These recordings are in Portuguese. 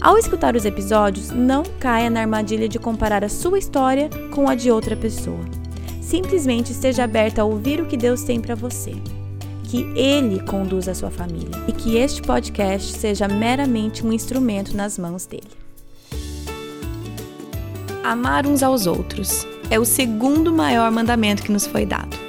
Ao escutar os episódios, não caia na armadilha de comparar a sua história com a de outra pessoa. Simplesmente esteja aberta a ouvir o que Deus tem para você. Que Ele conduza a sua família e que este podcast seja meramente um instrumento nas mãos dele. Amar uns aos outros é o segundo maior mandamento que nos foi dado.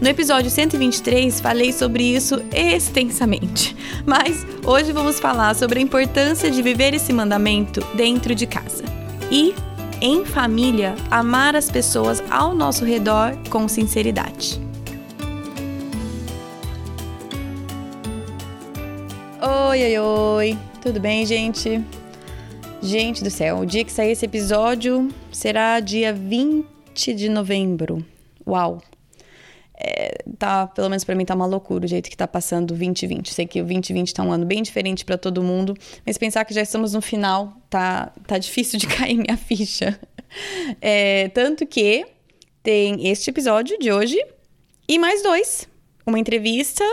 No episódio 123 falei sobre isso extensamente, mas hoje vamos falar sobre a importância de viver esse mandamento dentro de casa e, em família, amar as pessoas ao nosso redor com sinceridade. Oi, oi, oi, tudo bem, gente? Gente do céu, o dia que sair esse episódio será dia 20 de novembro. Uau! É, tá, pelo menos para mim tá uma loucura o jeito que tá passando o 2020. Sei que o 2020 tá um ano bem diferente para todo mundo, mas pensar que já estamos no final tá, tá difícil de cair minha ficha. É, tanto que tem este episódio de hoje e mais dois. Uma entrevista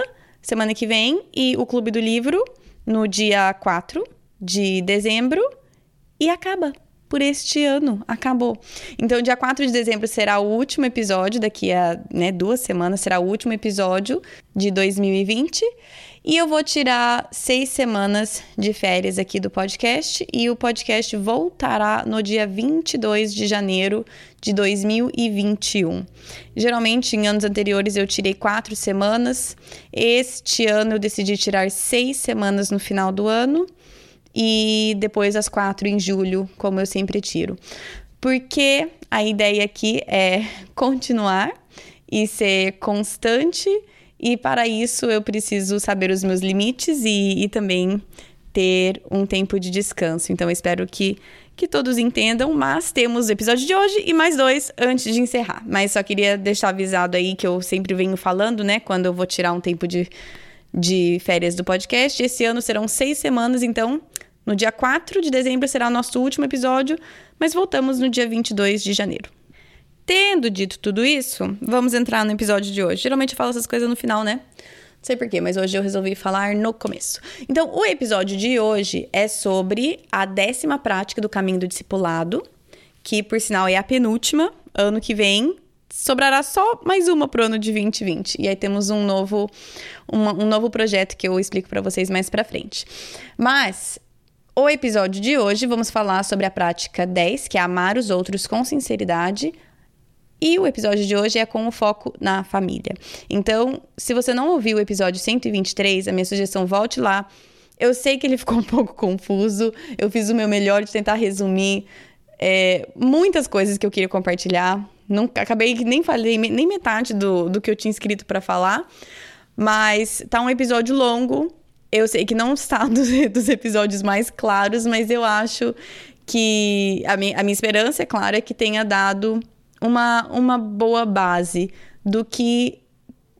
semana que vem e o Clube do Livro no dia 4 de dezembro e acaba por este ano. Acabou. Então, dia 4 de dezembro será o último episódio, daqui a né, duas semanas será o último episódio de 2020. E eu vou tirar seis semanas de férias aqui do podcast e o podcast voltará no dia 22 de janeiro de 2021. Geralmente, em anos anteriores, eu tirei quatro semanas. Este ano, eu decidi tirar seis semanas no final do ano e depois às quatro em julho, como eu sempre tiro. Porque a ideia aqui é continuar e ser constante, e para isso eu preciso saber os meus limites e, e também ter um tempo de descanso. Então espero que, que todos entendam, mas temos o episódio de hoje e mais dois antes de encerrar. Mas só queria deixar avisado aí que eu sempre venho falando, né, quando eu vou tirar um tempo de, de férias do podcast. Esse ano serão seis semanas, então no dia 4 de dezembro será o nosso último episódio, mas voltamos no dia 22 de janeiro. Tendo dito tudo isso, vamos entrar no episódio de hoje. Geralmente eu falo essas coisas no final, né? Não sei porquê, mas hoje eu resolvi falar no começo. Então, o episódio de hoje é sobre a décima prática do caminho do discipulado, que por sinal é a penúltima. Ano que vem sobrará só mais uma pro ano de 2020. E aí temos um novo, uma, um novo projeto que eu explico para vocês mais para frente. Mas o episódio de hoje vamos falar sobre a prática 10, que é amar os outros com sinceridade. E o episódio de hoje é com o foco na família. Então, se você não ouviu o episódio 123, a minha sugestão volte lá. Eu sei que ele ficou um pouco confuso, eu fiz o meu melhor de tentar resumir é, muitas coisas que eu queria compartilhar. Não, acabei que nem falei nem metade do, do que eu tinha escrito para falar, mas tá um episódio longo eu sei que não está dos, dos episódios mais claros, mas eu acho que a minha, a minha esperança, é claro, é que tenha dado uma, uma boa base do que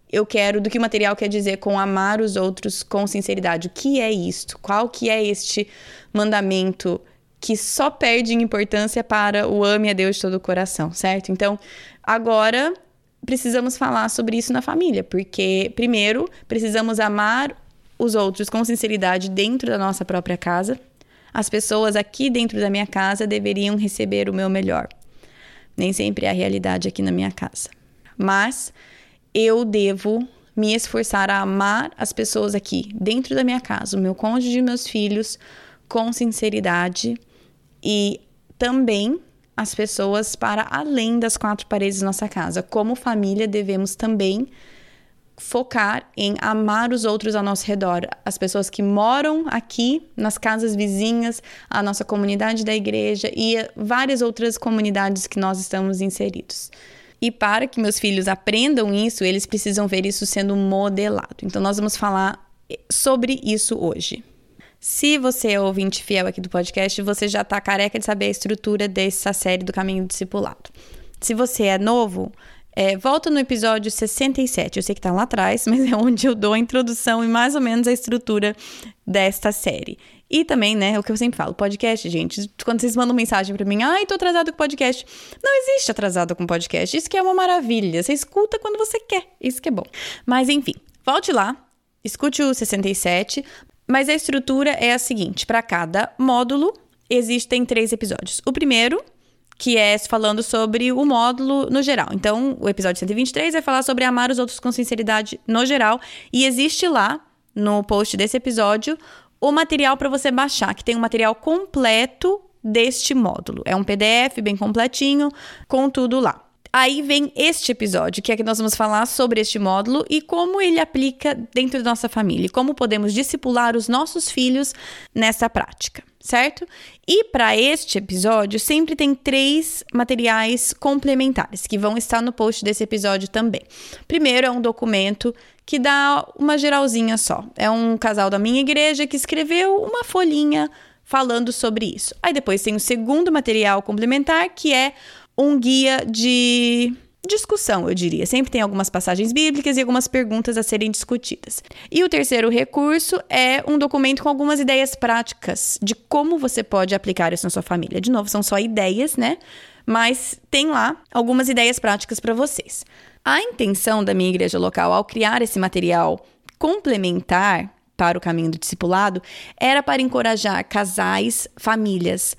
eu quero, do que o material quer dizer com amar os outros com sinceridade. O que é isto? Qual que é este mandamento que só perde importância para o ame a Deus de todo o coração, certo? Então, agora precisamos falar sobre isso na família, porque primeiro precisamos amar os outros com sinceridade dentro da nossa própria casa. As pessoas aqui dentro da minha casa deveriam receber o meu melhor. Nem sempre é a realidade aqui na minha casa. Mas eu devo me esforçar a amar as pessoas aqui dentro da minha casa, o meu cônjuge e meus filhos, com sinceridade e também as pessoas para além das quatro paredes da nossa casa. Como família, devemos também focar em amar os outros ao nosso redor, as pessoas que moram aqui, nas casas vizinhas, a nossa comunidade da igreja e várias outras comunidades que nós estamos inseridos. E para que meus filhos aprendam isso, eles precisam ver isso sendo modelado. Então, nós vamos falar sobre isso hoje. Se você é ouvinte fiel aqui do podcast, você já tá careca de saber a estrutura dessa série do Caminho Discipulado. Se você é novo, é, volta no episódio 67. Eu sei que tá lá atrás, mas é onde eu dou a introdução e mais ou menos a estrutura desta série. E também, né, é o que eu sempre falo, podcast, gente, quando vocês mandam mensagem para mim, ai, tô atrasado com podcast. Não existe atrasado com podcast. Isso que é uma maravilha. Você escuta quando você quer. Isso que é bom. Mas enfim, volte lá, escute o 67, mas a estrutura é a seguinte: para cada módulo existem três episódios. O primeiro que é falando sobre o módulo no geral. Então, o episódio 123 vai falar sobre amar os outros com sinceridade no geral. E existe lá, no post desse episódio, o material para você baixar, que tem um material completo deste módulo. É um PDF bem completinho, com tudo lá. Aí vem este episódio, que é que nós vamos falar sobre este módulo e como ele aplica dentro da nossa família, como podemos discipular os nossos filhos nessa prática certo? E para este episódio, sempre tem três materiais complementares que vão estar no post desse episódio também. Primeiro é um documento que dá uma geralzinha só. É um casal da minha igreja que escreveu uma folhinha falando sobre isso. Aí depois tem o segundo material complementar, que é um guia de discussão, eu diria. Sempre tem algumas passagens bíblicas e algumas perguntas a serem discutidas. E o terceiro recurso é um documento com algumas ideias práticas de como você pode aplicar isso na sua família. De novo, são só ideias, né? Mas tem lá algumas ideias práticas para vocês. A intenção da minha igreja local ao criar esse material complementar para o caminho do discipulado era para encorajar casais, famílias,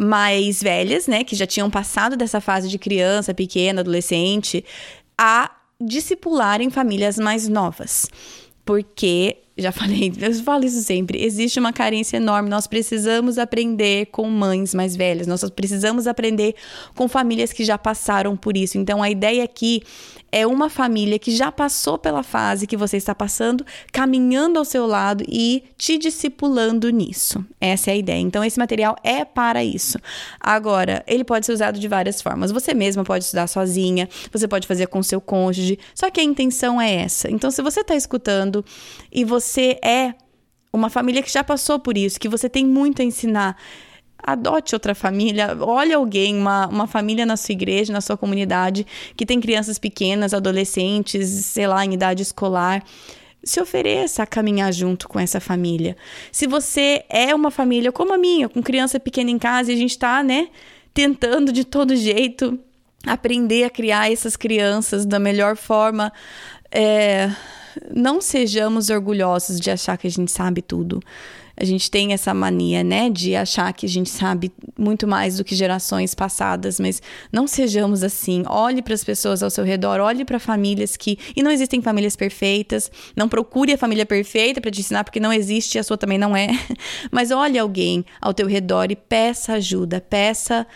mais velhas, né, que já tinham passado dessa fase de criança, pequena, adolescente, a discipularem famílias mais novas. Porque, já falei, eu falo isso sempre, existe uma carência enorme. Nós precisamos aprender com mães mais velhas, nós precisamos aprender com famílias que já passaram por isso. Então, a ideia aqui é uma família que já passou pela fase que você está passando, caminhando ao seu lado e te discipulando nisso. Essa é a ideia. Então, esse material é para isso. Agora, ele pode ser usado de várias formas. Você mesma pode estudar sozinha, você pode fazer com seu cônjuge, só que a intenção é essa. Então, se você está escutando e você é uma família que já passou por isso, que você tem muito a ensinar, adote outra família, olhe alguém, uma, uma família na sua igreja, na sua comunidade, que tem crianças pequenas, adolescentes, sei lá, em idade escolar. Se ofereça a caminhar junto com essa família. Se você é uma família como a minha, com criança pequena em casa e a gente está, né, tentando de todo jeito aprender a criar essas crianças da melhor forma, é, não sejamos orgulhosos de achar que a gente sabe tudo a gente tem essa mania, né, de achar que a gente sabe muito mais do que gerações passadas, mas não sejamos assim. Olhe para as pessoas ao seu redor, olhe para famílias que. E não existem famílias perfeitas. Não procure a família perfeita para te ensinar, porque não existe, a sua também não é. Mas olhe alguém ao teu redor e peça ajuda, peça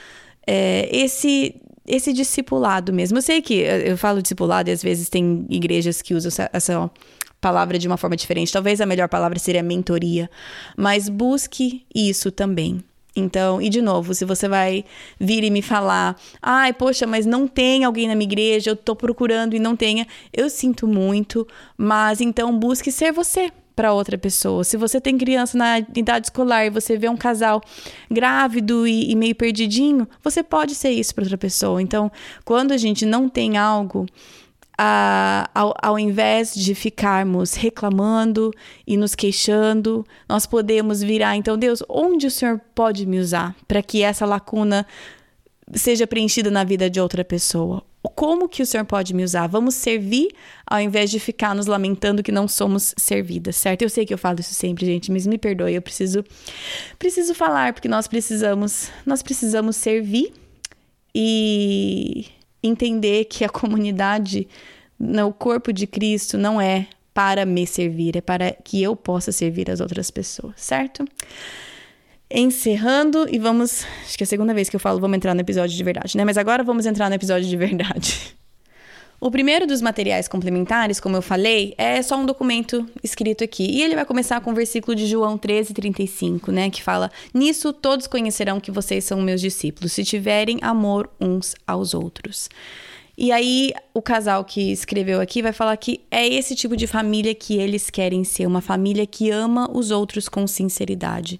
é, esse esse discipulado mesmo. Eu sei que eu falo discipulado e às vezes tem igrejas que usam essa, essa palavra de uma forma diferente. Talvez a melhor palavra seria mentoria, mas busque isso também. Então, e de novo, se você vai vir e me falar, ai, poxa, mas não tem alguém na minha igreja, eu tô procurando e não tenha, eu sinto muito, mas então busque ser você para outra pessoa. Se você tem criança na idade escolar e você vê um casal grávido e, e meio perdidinho, você pode ser isso para outra pessoa. Então, quando a gente não tem algo a, ao, ao invés de ficarmos reclamando e nos queixando, nós podemos virar, então, Deus, onde o Senhor pode me usar para que essa lacuna seja preenchida na vida de outra pessoa? Como que o Senhor pode me usar? Vamos servir ao invés de ficar nos lamentando que não somos servidas, certo? Eu sei que eu falo isso sempre, gente, mas me perdoe, eu preciso preciso falar porque nós precisamos, nós precisamos servir e entender que a comunidade, no corpo de Cristo, não é para me servir, é para que eu possa servir as outras pessoas, certo? Encerrando e vamos. Acho que é a segunda vez que eu falo, vamos entrar no episódio de verdade, né? Mas agora vamos entrar no episódio de verdade. O primeiro dos materiais complementares, como eu falei, é só um documento escrito aqui. E ele vai começar com o versículo de João 13, 35, né? Que fala: Nisso todos conhecerão que vocês são meus discípulos, se tiverem amor uns aos outros. E aí, o casal que escreveu aqui vai falar que é esse tipo de família que eles querem ser, uma família que ama os outros com sinceridade.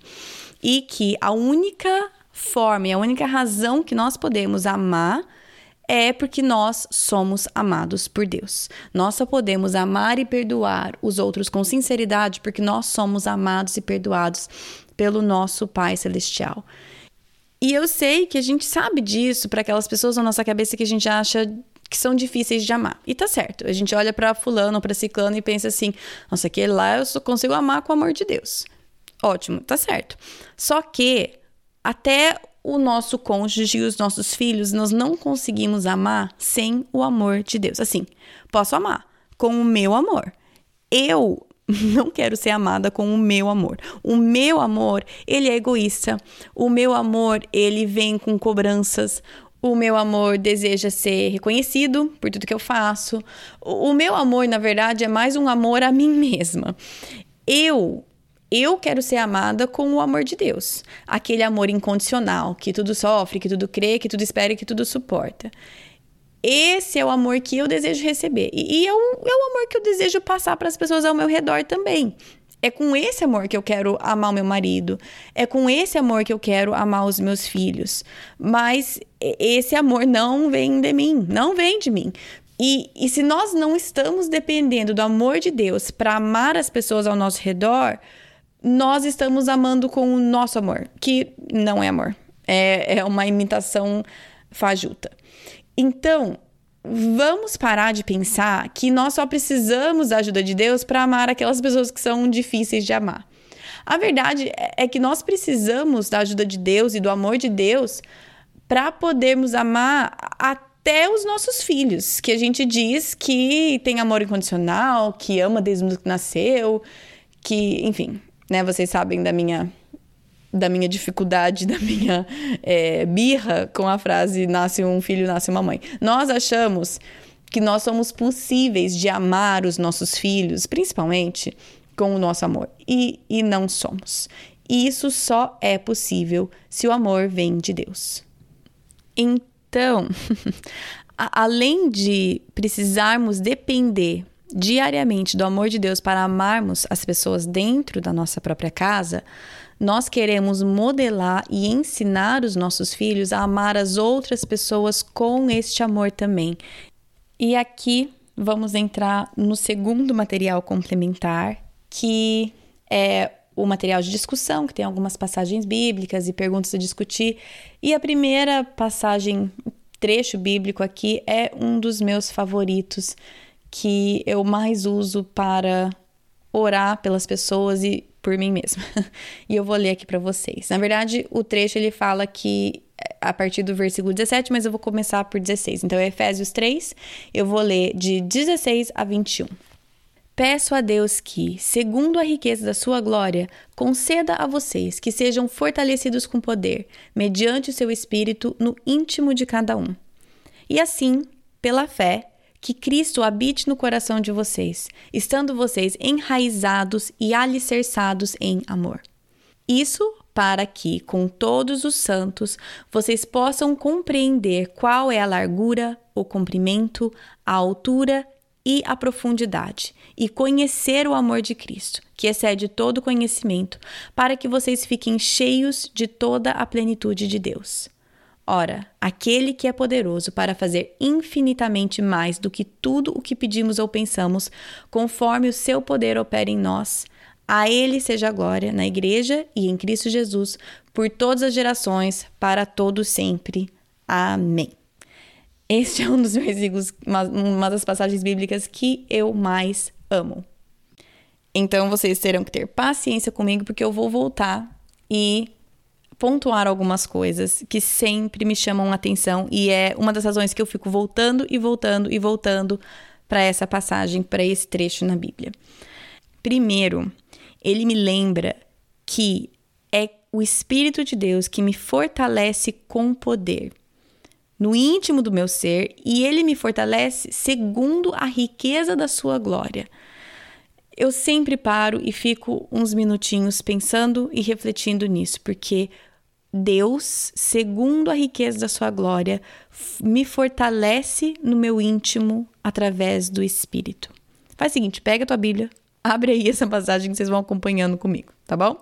E que a única forma e a única razão que nós podemos amar é porque nós somos amados por Deus. Nós só podemos amar e perdoar os outros com sinceridade porque nós somos amados e perdoados pelo nosso Pai Celestial. E eu sei que a gente sabe disso para aquelas pessoas na nossa cabeça que a gente acha que são difíceis de amar. E tá certo. A gente olha para fulano, para ciclano e pensa assim: "Nossa, aquele lá eu só consigo amar com o amor de Deus". Ótimo, tá certo. Só que até o nosso cônjuge e os nossos filhos, nós não conseguimos amar sem o amor de Deus. Assim, posso amar com o meu amor. Eu não quero ser amada com o meu amor. O meu amor, ele é egoísta. O meu amor, ele vem com cobranças. O meu amor deseja ser reconhecido por tudo que eu faço. O meu amor, na verdade, é mais um amor a mim mesma. Eu eu quero ser amada com o amor de Deus, aquele amor incondicional, que tudo sofre, que tudo crê, que tudo espera e que tudo suporta. Esse é o amor que eu desejo receber. E é o, é o amor que eu desejo passar para as pessoas ao meu redor também. É com esse amor que eu quero amar o meu marido. É com esse amor que eu quero amar os meus filhos. Mas esse amor não vem de mim, não vem de mim. E, e se nós não estamos dependendo do amor de Deus para amar as pessoas ao nosso redor, nós estamos amando com o nosso amor, que não é amor, é, é uma imitação fajuta. Então, vamos parar de pensar que nós só precisamos da ajuda de Deus para amar aquelas pessoas que são difíceis de amar. A verdade é, é que nós precisamos da ajuda de Deus e do amor de Deus para podermos amar até os nossos filhos, que a gente diz que tem amor incondicional, que ama desde que nasceu, que, enfim, né? Vocês sabem da minha da minha dificuldade, da minha é, birra com a frase nasce um filho, nasce uma mãe. Nós achamos que nós somos possíveis de amar os nossos filhos, principalmente com o nosso amor, e, e não somos. E isso só é possível se o amor vem de Deus. Então, além de precisarmos depender diariamente do amor de Deus para amarmos as pessoas dentro da nossa própria casa, nós queremos modelar e ensinar os nossos filhos a amar as outras pessoas com este amor também. E aqui vamos entrar no segundo material complementar, que é o material de discussão, que tem algumas passagens bíblicas e perguntas a discutir. E a primeira passagem, trecho bíblico aqui, é um dos meus favoritos que eu mais uso para orar pelas pessoas e por mim mesma. e eu vou ler aqui para vocês. Na verdade, o trecho ele fala que a partir do versículo 17, mas eu vou começar por 16. Então, é Efésios 3, eu vou ler de 16 a 21. Peço a Deus que, segundo a riqueza da sua glória, conceda a vocês que sejam fortalecidos com poder, mediante o seu espírito no íntimo de cada um. E assim, pela fé, que Cristo habite no coração de vocês, estando vocês enraizados e alicerçados em amor. Isso para que, com todos os santos, vocês possam compreender qual é a largura, o comprimento, a altura e a profundidade, e conhecer o amor de Cristo, que excede todo conhecimento, para que vocês fiquem cheios de toda a plenitude de Deus. Ora, aquele que é poderoso para fazer infinitamente mais do que tudo o que pedimos ou pensamos, conforme o seu poder opera em nós, a ele seja a glória na igreja e em Cristo Jesus, por todas as gerações, para todos sempre. Amém. Este é um dos versículos, uma, uma das passagens bíblicas que eu mais amo. Então vocês terão que ter paciência comigo, porque eu vou voltar e pontuar algumas coisas que sempre me chamam atenção e é uma das razões que eu fico voltando e voltando e voltando para essa passagem, para esse trecho na Bíblia. Primeiro, ele me lembra que é o Espírito de Deus que me fortalece com poder no íntimo do meu ser e ele me fortalece segundo a riqueza da sua glória. Eu sempre paro e fico uns minutinhos pensando e refletindo nisso, porque Deus, segundo a riqueza da sua glória, me fortalece no meu íntimo através do Espírito. Faz o seguinte, pega a tua Bíblia, abre aí essa passagem que vocês vão acompanhando comigo, tá bom?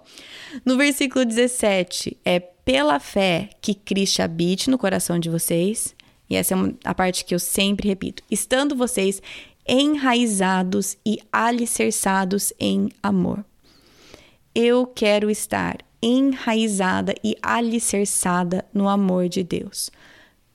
No versículo 17, é pela fé que Cristo habite no coração de vocês, e essa é a parte que eu sempre repito, estando vocês enraizados e alicerçados em amor. Eu quero estar enraizada e alicerçada no amor de Deus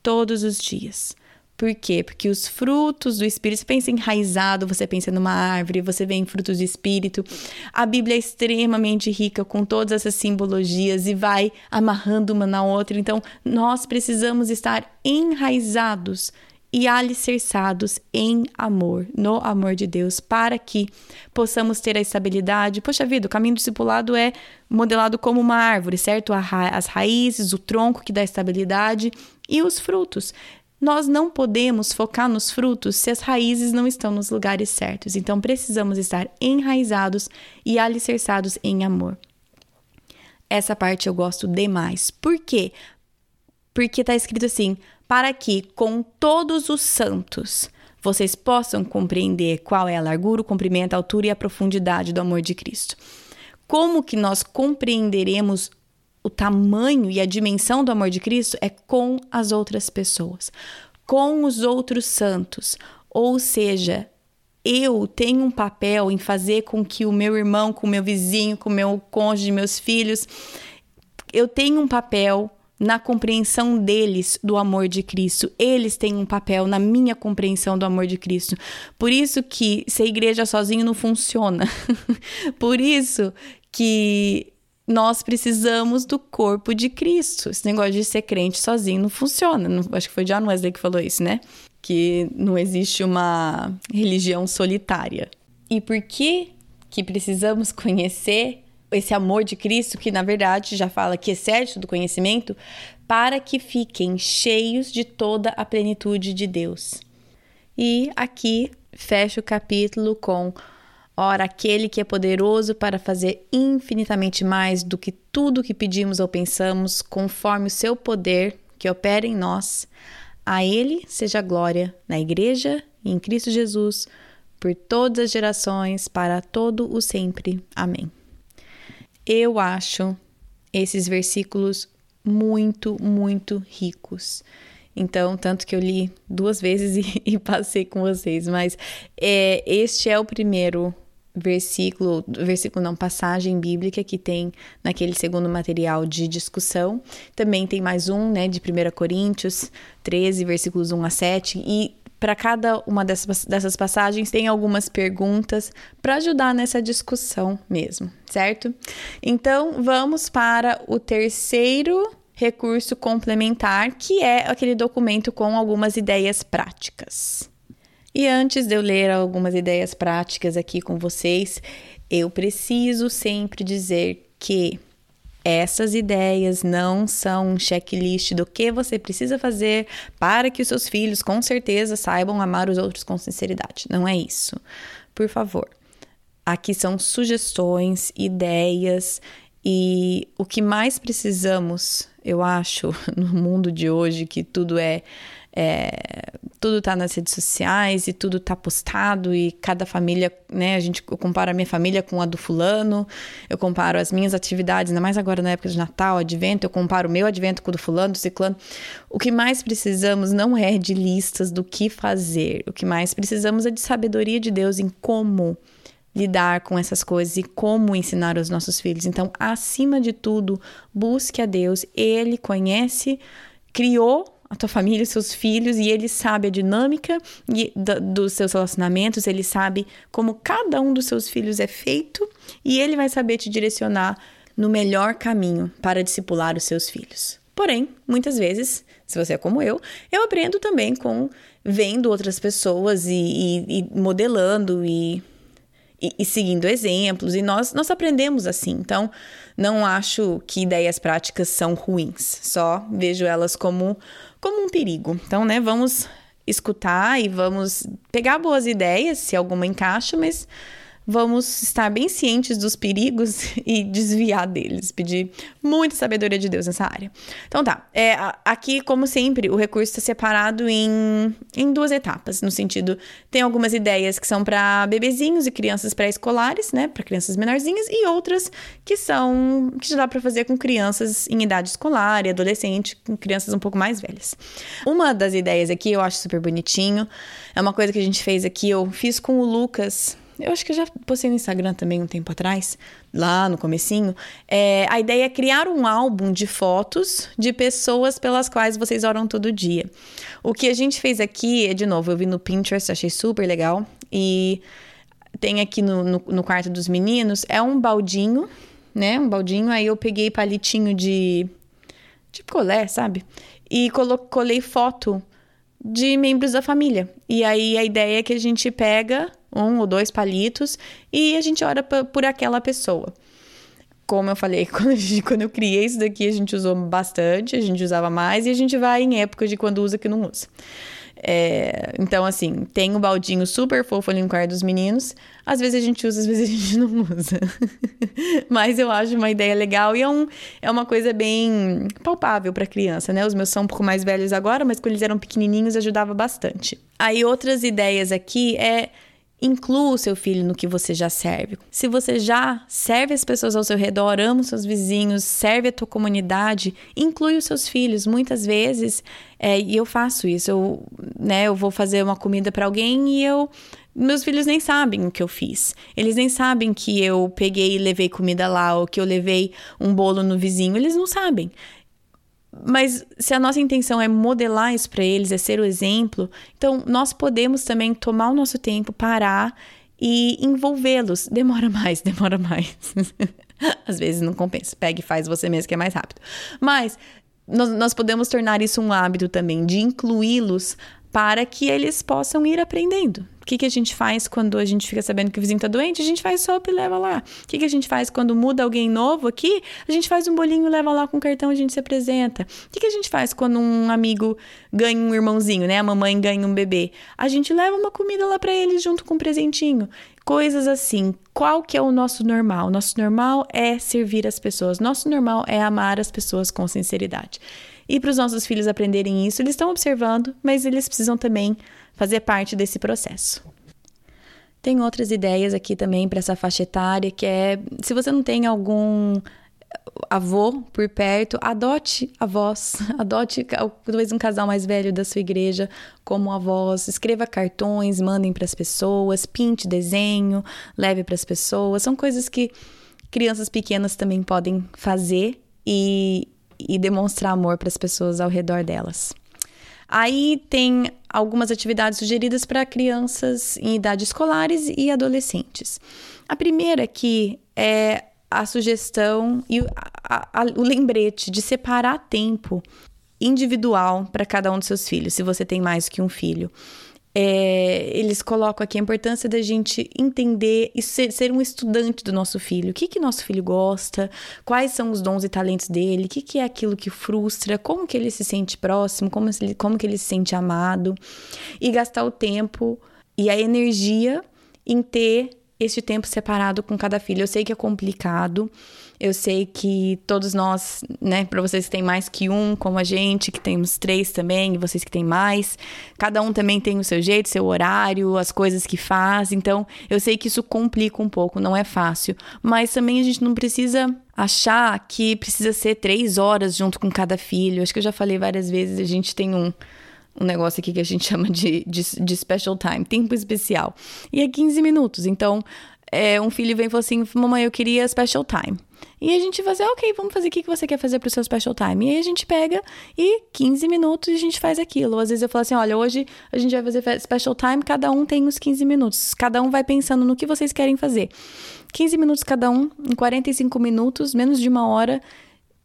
todos os dias. Por quê? Porque os frutos do Espírito, você pensa enraizado, você pensa numa árvore, você vê em frutos do Espírito. A Bíblia é extremamente rica com todas essas simbologias e vai amarrando uma na outra. Então, nós precisamos estar enraizados e alicerçados em amor, no amor de Deus, para que possamos ter a estabilidade. Poxa vida, o caminho discipulado é modelado como uma árvore, certo? As raízes, o tronco que dá estabilidade e os frutos. Nós não podemos focar nos frutos se as raízes não estão nos lugares certos. Então precisamos estar enraizados e alicerçados em amor. Essa parte eu gosto demais. Por quê? Porque está escrito assim: para que com todos os santos vocês possam compreender qual é a largura, o comprimento, a altura e a profundidade do amor de Cristo. Como que nós compreenderemos o tamanho e a dimensão do amor de Cristo é com as outras pessoas, com os outros santos. Ou seja, eu tenho um papel em fazer com que o meu irmão, com o meu vizinho, com o meu cônjuge, meus filhos, eu tenho um papel na compreensão deles do amor de Cristo. Eles têm um papel na minha compreensão do amor de Cristo. Por isso que ser igreja sozinho não funciona. Por isso que nós precisamos do corpo de Cristo. Esse negócio de ser crente sozinho não funciona. Não, acho que foi John Wesley que falou isso, né? Que não existe uma religião solitária. E por que que precisamos conhecer esse amor de Cristo, que na verdade já fala que excede do conhecimento, para que fiquem cheios de toda a plenitude de Deus. E aqui fecha o capítulo com: Ora, aquele que é poderoso para fazer infinitamente mais do que tudo que pedimos ou pensamos, conforme o seu poder que opera em nós, a Ele seja glória na Igreja e em Cristo Jesus, por todas as gerações, para todo o sempre. Amém. Eu acho esses versículos muito, muito ricos. Então, tanto que eu li duas vezes e, e passei com vocês, mas é, este é o primeiro versículo, versículo não, passagem bíblica que tem naquele segundo material de discussão. Também tem mais um, né, de 1 Coríntios 13, versículos 1 a 7, e para cada uma dessas, dessas passagens tem algumas perguntas para ajudar nessa discussão mesmo, certo? Então vamos para o terceiro recurso complementar, que é aquele documento com algumas ideias práticas. E antes de eu ler algumas ideias práticas aqui com vocês, eu preciso sempre dizer que essas ideias não são um checklist do que você precisa fazer para que os seus filhos com certeza saibam amar os outros com sinceridade. Não é isso. Por favor. Aqui são sugestões, ideias e o que mais precisamos, eu acho, no mundo de hoje, que tudo é é, tudo tá nas redes sociais e tudo tá postado e cada família, né, a gente eu comparo a minha família com a do fulano, eu comparo as minhas atividades, ainda mais agora na época de Natal, advento, eu comparo o meu advento com o do fulano, do ciclano. O que mais precisamos não é de listas do que fazer, o que mais precisamos é de sabedoria de Deus em como lidar com essas coisas e como ensinar aos nossos filhos. Então, acima de tudo, busque a Deus, ele conhece, criou a tua família, os seus filhos, e ele sabe a dinâmica dos seus relacionamentos, ele sabe como cada um dos seus filhos é feito, e ele vai saber te direcionar no melhor caminho para discipular os seus filhos. Porém, muitas vezes, se você é como eu, eu aprendo também com vendo outras pessoas e, e, e modelando e e, e, seguindo exemplos, e nós, nós aprendemos assim. Então, não acho que ideias práticas são ruins, só vejo elas como, como um perigo. Então, né, vamos escutar e vamos pegar boas ideias, se alguma encaixa, mas vamos estar bem cientes dos perigos e desviar deles. Pedir muita sabedoria de Deus nessa área. Então tá, é, aqui, como sempre, o recurso está separado em, em duas etapas, no sentido, tem algumas ideias que são para bebezinhos e crianças pré-escolares, né, para crianças menorzinhas, e outras que são que já dá para fazer com crianças em idade escolar e adolescente, com crianças um pouco mais velhas. Uma das ideias aqui eu acho super bonitinho, é uma coisa que a gente fez aqui, eu fiz com o Lucas eu acho que eu já postei no Instagram também um tempo atrás, lá no comecinho. É, a ideia é criar um álbum de fotos de pessoas pelas quais vocês oram todo dia. O que a gente fez aqui, é, de novo, eu vi no Pinterest, achei super legal. E tem aqui no, no, no quarto dos meninos, é um baldinho, né? Um baldinho, aí eu peguei palitinho de, de colé, sabe? E colo, colei foto de membros da família. E aí a ideia é que a gente pega um ou dois palitos e a gente ora por aquela pessoa. Como eu falei, quando, gente, quando, eu criei isso daqui, a gente usou bastante, a gente usava mais e a gente vai em épocas de quando usa que não usa. É, então, assim, tem um baldinho super fofo ali no quarto dos meninos. Às vezes a gente usa, às vezes a gente não usa. Mas eu acho uma ideia legal e é, um, é uma coisa bem palpável para criança, né? Os meus são um pouco mais velhos agora, mas quando eles eram pequenininhos ajudava bastante. Aí, outras ideias aqui é Inclua o seu filho no que você já serve. Se você já serve as pessoas ao seu redor, ama os seus vizinhos, serve a tua comunidade, inclui os seus filhos. Muitas vezes, é, e eu faço isso, eu, né, eu vou fazer uma comida para alguém e eu meus filhos nem sabem o que eu fiz. Eles nem sabem que eu peguei e levei comida lá ou que eu levei um bolo no vizinho. Eles não sabem. Mas se a nossa intenção é modelar isso para eles, é ser o exemplo, então nós podemos também tomar o nosso tempo, parar e envolvê-los. Demora mais, demora mais. Às vezes não compensa. Pega e faz você mesmo que é mais rápido. Mas nós, nós podemos tornar isso um hábito também, de incluí-los para que eles possam ir aprendendo. O que, que a gente faz quando a gente fica sabendo que o vizinho está doente? A gente faz sopa e leva lá. O que, que a gente faz quando muda alguém novo aqui? A gente faz um bolinho e leva lá com cartão a gente se apresenta. O que, que a gente faz quando um amigo ganha um irmãozinho, né? A mamãe ganha um bebê? A gente leva uma comida lá para eles junto com um presentinho. Coisas assim. Qual que é o nosso normal? Nosso normal é servir as pessoas. Nosso normal é amar as pessoas com sinceridade. E para os nossos filhos aprenderem isso, eles estão observando, mas eles precisam também fazer parte desse processo. Tem outras ideias aqui também para essa faixa etária, que é se você não tem algum avô por perto, adote avós, adote talvez um casal mais velho da sua igreja como avós, escreva cartões, mandem para as pessoas, pinte desenho, leve para as pessoas. São coisas que crianças pequenas também podem fazer e, e demonstrar amor para as pessoas ao redor delas. Aí tem algumas atividades sugeridas para crianças em idades escolares e adolescentes. A primeira aqui é a sugestão e a, a, o lembrete de separar tempo individual para cada um dos seus filhos, se você tem mais que um filho. É, eles colocam aqui a importância da gente entender e ser, ser, um estudante do nosso filho. O que que nosso filho gosta? Quais são os dons e talentos dele? O que, que é aquilo que frustra? Como que ele se sente próximo? Como, como que ele se sente amado? E gastar o tempo e a energia em ter este tempo separado com cada filho. Eu sei que é complicado, eu sei que todos nós, né, para vocês que têm mais que um, como a gente, que temos três também, e vocês que têm mais, cada um também tem o seu jeito, seu horário, as coisas que faz. Então, eu sei que isso complica um pouco, não é fácil. Mas também a gente não precisa achar que precisa ser três horas junto com cada filho. Acho que eu já falei várias vezes, a gente tem um um negócio aqui que a gente chama de, de, de special time, tempo especial. E é 15 minutos. Então, é, um filho vem e fala assim: Mamãe, eu queria special time. E a gente vai fazer, ok, vamos fazer o que você quer fazer pro seu special time. E aí a gente pega e 15 minutos a gente faz aquilo. Às vezes eu falo assim: olha, hoje a gente vai fazer special time, cada um tem os 15 minutos. Cada um vai pensando no que vocês querem fazer. 15 minutos cada um, em 45 minutos, menos de uma hora,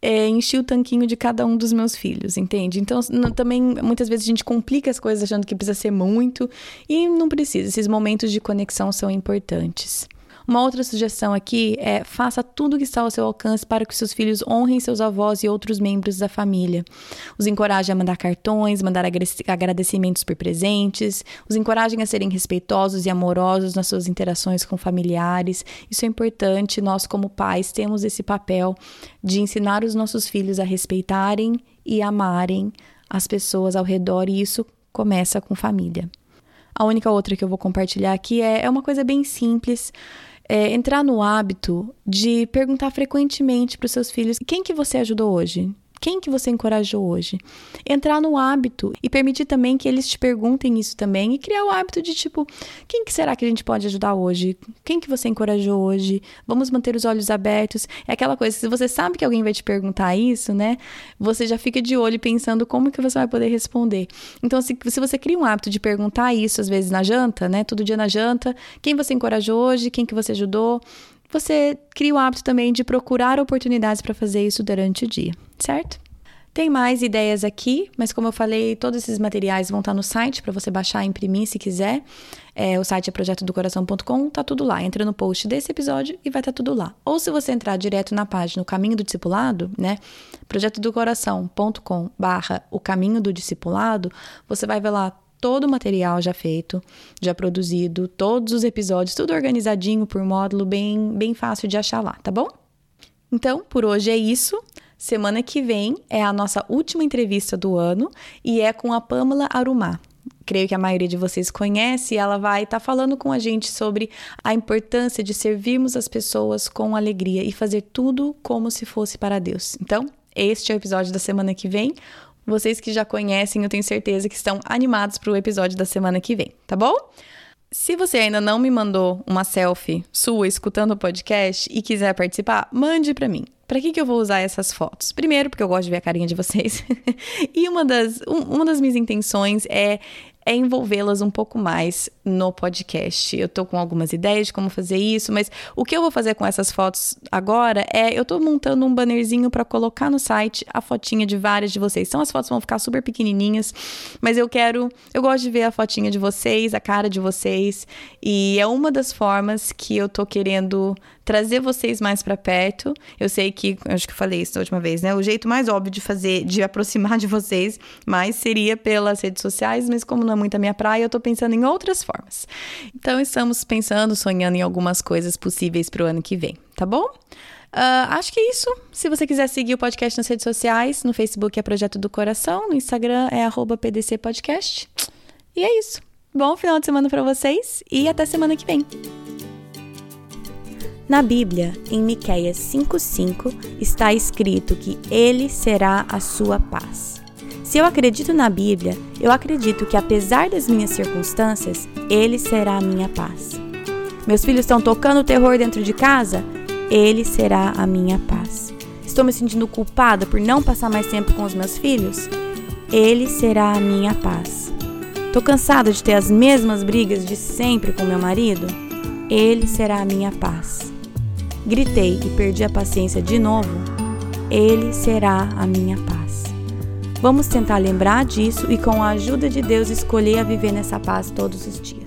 é, enchi o tanquinho de cada um dos meus filhos, entende? Então, também, muitas vezes a gente complica as coisas achando que precisa ser muito e não precisa. Esses momentos de conexão são importantes. Uma outra sugestão aqui é faça tudo o que está ao seu alcance para que seus filhos honrem seus avós e outros membros da família. Os encoraje a mandar cartões, mandar agradecimentos por presentes, os encorajem a serem respeitosos e amorosos nas suas interações com familiares. Isso é importante, nós como pais temos esse papel de ensinar os nossos filhos a respeitarem e amarem as pessoas ao redor e isso começa com família. A única outra que eu vou compartilhar aqui é, é uma coisa bem simples. É entrar no hábito de perguntar frequentemente para os seus filhos quem que você ajudou hoje, quem que você encorajou hoje? Entrar no hábito e permitir também que eles te perguntem isso também e criar o hábito de tipo, quem que será que a gente pode ajudar hoje? Quem que você encorajou hoje? Vamos manter os olhos abertos. É aquela coisa, se você sabe que alguém vai te perguntar isso, né? Você já fica de olho pensando como que você vai poder responder. Então, se, se você cria um hábito de perguntar isso às vezes na janta, né? Todo dia na janta, quem você encorajou hoje? Quem que você ajudou? Você cria o hábito também de procurar oportunidades para fazer isso durante o dia, certo? Tem mais ideias aqui, mas como eu falei, todos esses materiais vão estar no site para você baixar e imprimir se quiser. É, o site é projetodocoração.com, tá tudo lá. Entra no post desse episódio e vai estar tá tudo lá. Ou se você entrar direto na página O Caminho do Discipulado, né? projetodocoração.com barra O Caminho do Discipulado, você vai ver lá todo o material já feito, já produzido, todos os episódios, tudo organizadinho por módulo, bem, bem fácil de achar lá, tá bom? Então, por hoje é isso. Semana que vem é a nossa última entrevista do ano e é com a Pamela Arumá. Creio que a maioria de vocês conhece, ela vai estar tá falando com a gente sobre a importância de servirmos as pessoas com alegria e fazer tudo como se fosse para Deus. Então, este é o episódio da semana que vem. Vocês que já conhecem, eu tenho certeza que estão animados para o episódio da semana que vem, tá bom? Se você ainda não me mandou uma selfie sua escutando o podcast e quiser participar, mande para mim. Para que, que eu vou usar essas fotos? Primeiro, porque eu gosto de ver a carinha de vocês. e uma das, um, uma das minhas intenções é é envolvê-las um pouco mais no podcast. Eu tô com algumas ideias de como fazer isso, mas o que eu vou fazer com essas fotos agora é eu tô montando um bannerzinho para colocar no site a fotinha de várias de vocês. Então as fotos vão ficar super pequenininhas, mas eu quero, eu gosto de ver a fotinha de vocês, a cara de vocês, e é uma das formas que eu tô querendo trazer vocês mais para perto. Eu sei que, acho que eu falei isso da última vez, né? O jeito mais óbvio de fazer, de aproximar de vocês mais seria pelas redes sociais, mas como não é muito a minha praia, eu tô pensando em outras formas. Então, estamos pensando, sonhando em algumas coisas possíveis para o ano que vem, tá bom? Uh, acho que é isso. Se você quiser seguir o podcast nas redes sociais, no Facebook é Projeto do Coração, no Instagram é PDC Podcast. E é isso. Bom final de semana para vocês e até semana que vem. Na Bíblia, em Miqueias 5:5, está escrito que ele será a sua paz. Se eu acredito na Bíblia, eu acredito que apesar das minhas circunstâncias, ele será a minha paz. Meus filhos estão tocando terror dentro de casa? Ele será a minha paz. Estou me sentindo culpada por não passar mais tempo com os meus filhos? Ele será a minha paz. Estou cansada de ter as mesmas brigas de sempre com meu marido? Ele será a minha paz gritei e perdi a paciência de novo, Ele será a minha paz. Vamos tentar lembrar disso e, com a ajuda de Deus, escolher a viver nessa paz todos os dias.